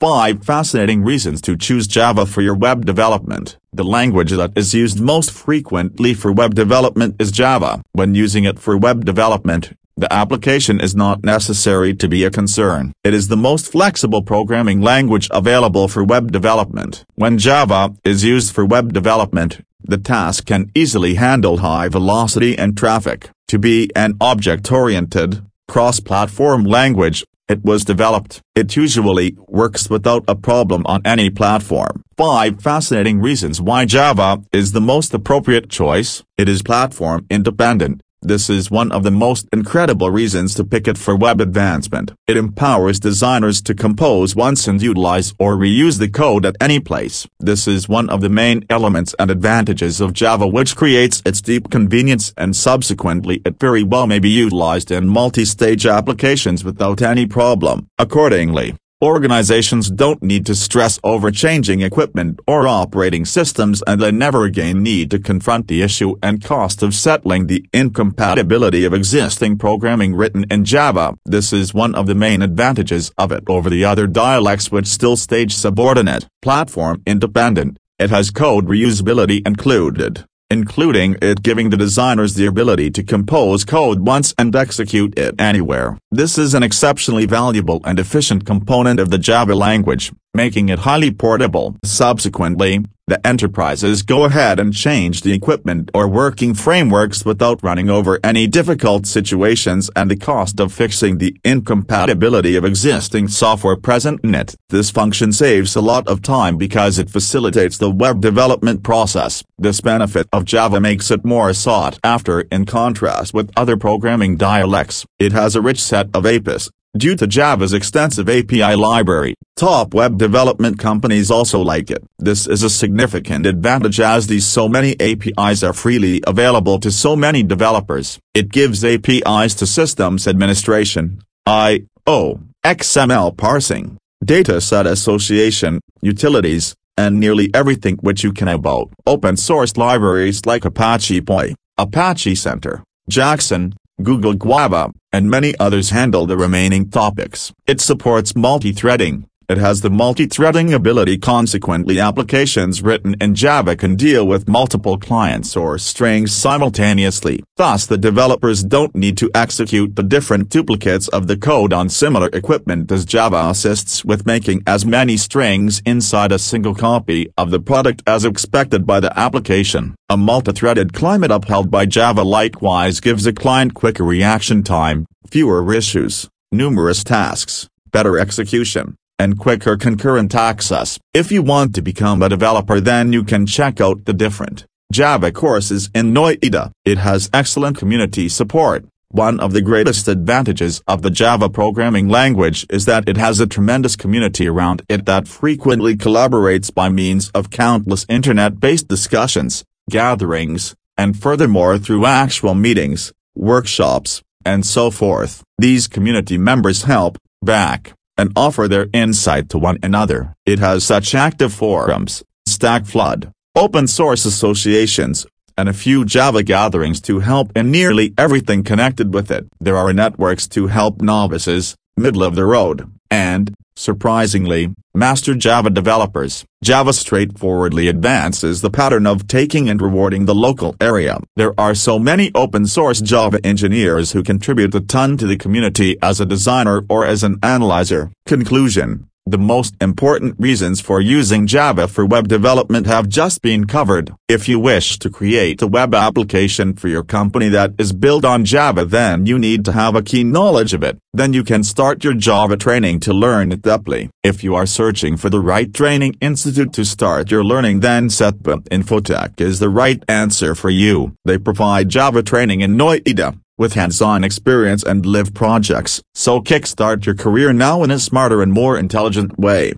5 Fascinating Reasons to Choose Java for Your Web Development The language that is used most frequently for web development is Java. When using it for web development, the application is not necessary to be a concern. It is the most flexible programming language available for web development. When Java is used for web development, the task can easily handle high velocity and traffic. To be an object-oriented, cross-platform language, it was developed. It usually works without a problem on any platform. 5 Fascinating reasons why Java is the most appropriate choice. It is platform independent. This is one of the most incredible reasons to pick it for web advancement. It empowers designers to compose once and utilize or reuse the code at any place. This is one of the main elements and advantages of Java which creates its deep convenience and subsequently it very well may be utilized in multi-stage applications without any problem. Accordingly, Organizations don't need to stress over changing equipment or operating systems and they never again need to confront the issue and cost of settling the incompatibility of existing programming written in Java. This is one of the main advantages of it over the other dialects which still stage subordinate, platform independent. It has code reusability included including it giving the designers the ability to compose code once and execute it anywhere. This is an exceptionally valuable and efficient component of the Java language, making it highly portable. Subsequently, the enterprises go ahead and change the equipment or working frameworks without running over any difficult situations and the cost of fixing the incompatibility of existing software present in it. This function saves a lot of time because it facilitates the web development process. This benefit of Java makes it more sought after in contrast with other programming dialects. It has a rich set of APIs, Due to Java's extensive API library, top web development companies also like it. This is a significant advantage as these so many APIs are freely available to so many developers. It gives APIs to systems administration, I/O, XML parsing, data set association, utilities, and nearly everything which you can about. Open source libraries like Apache Poi, Apache Center, Jackson, Google Guava, and many others handle the remaining topics. It supports multi-threading. It has the multi-threading ability consequently applications written in Java can deal with multiple clients or strings simultaneously. Thus the developers don't need to execute the different duplicates of the code on similar equipment as Java assists with making as many strings inside a single copy of the product as expected by the application. A multi-threaded climate upheld by Java likewise gives a client quicker reaction time, fewer issues, numerous tasks, better execution and quicker concurrent access. If you want to become a developer then you can check out the different Java courses in Noida. It has excellent community support. One of the greatest advantages of the Java programming language is that it has a tremendous community around it that frequently collaborates by means of countless internet-based discussions, gatherings, and furthermore through actual meetings, workshops, and so forth. These community members help, back, and offer their insight to one another. It has such active forums, Stack Flood, open source associations, and a few Java gatherings to help in nearly everything connected with it. There are networks to help novices, middle of the road, and, surprisingly, master Java developers. Java straightforwardly advances the pattern of taking and rewarding the local area. There are so many open source Java engineers who contribute a ton to the community as a designer or as an analyzer. Conclusion the most important reasons for using Java for web development have just been covered. If you wish to create a web application for your company that is built on Java then you need to have a keen knowledge of it. Then you can start your Java training to learn it deeply. If you are searching for the right training institute to start your learning then CETPA Infotech is the right answer for you. They provide Java training in Noida with hands-on experience and live projects. So kickstart your career now in a smarter and more intelligent way.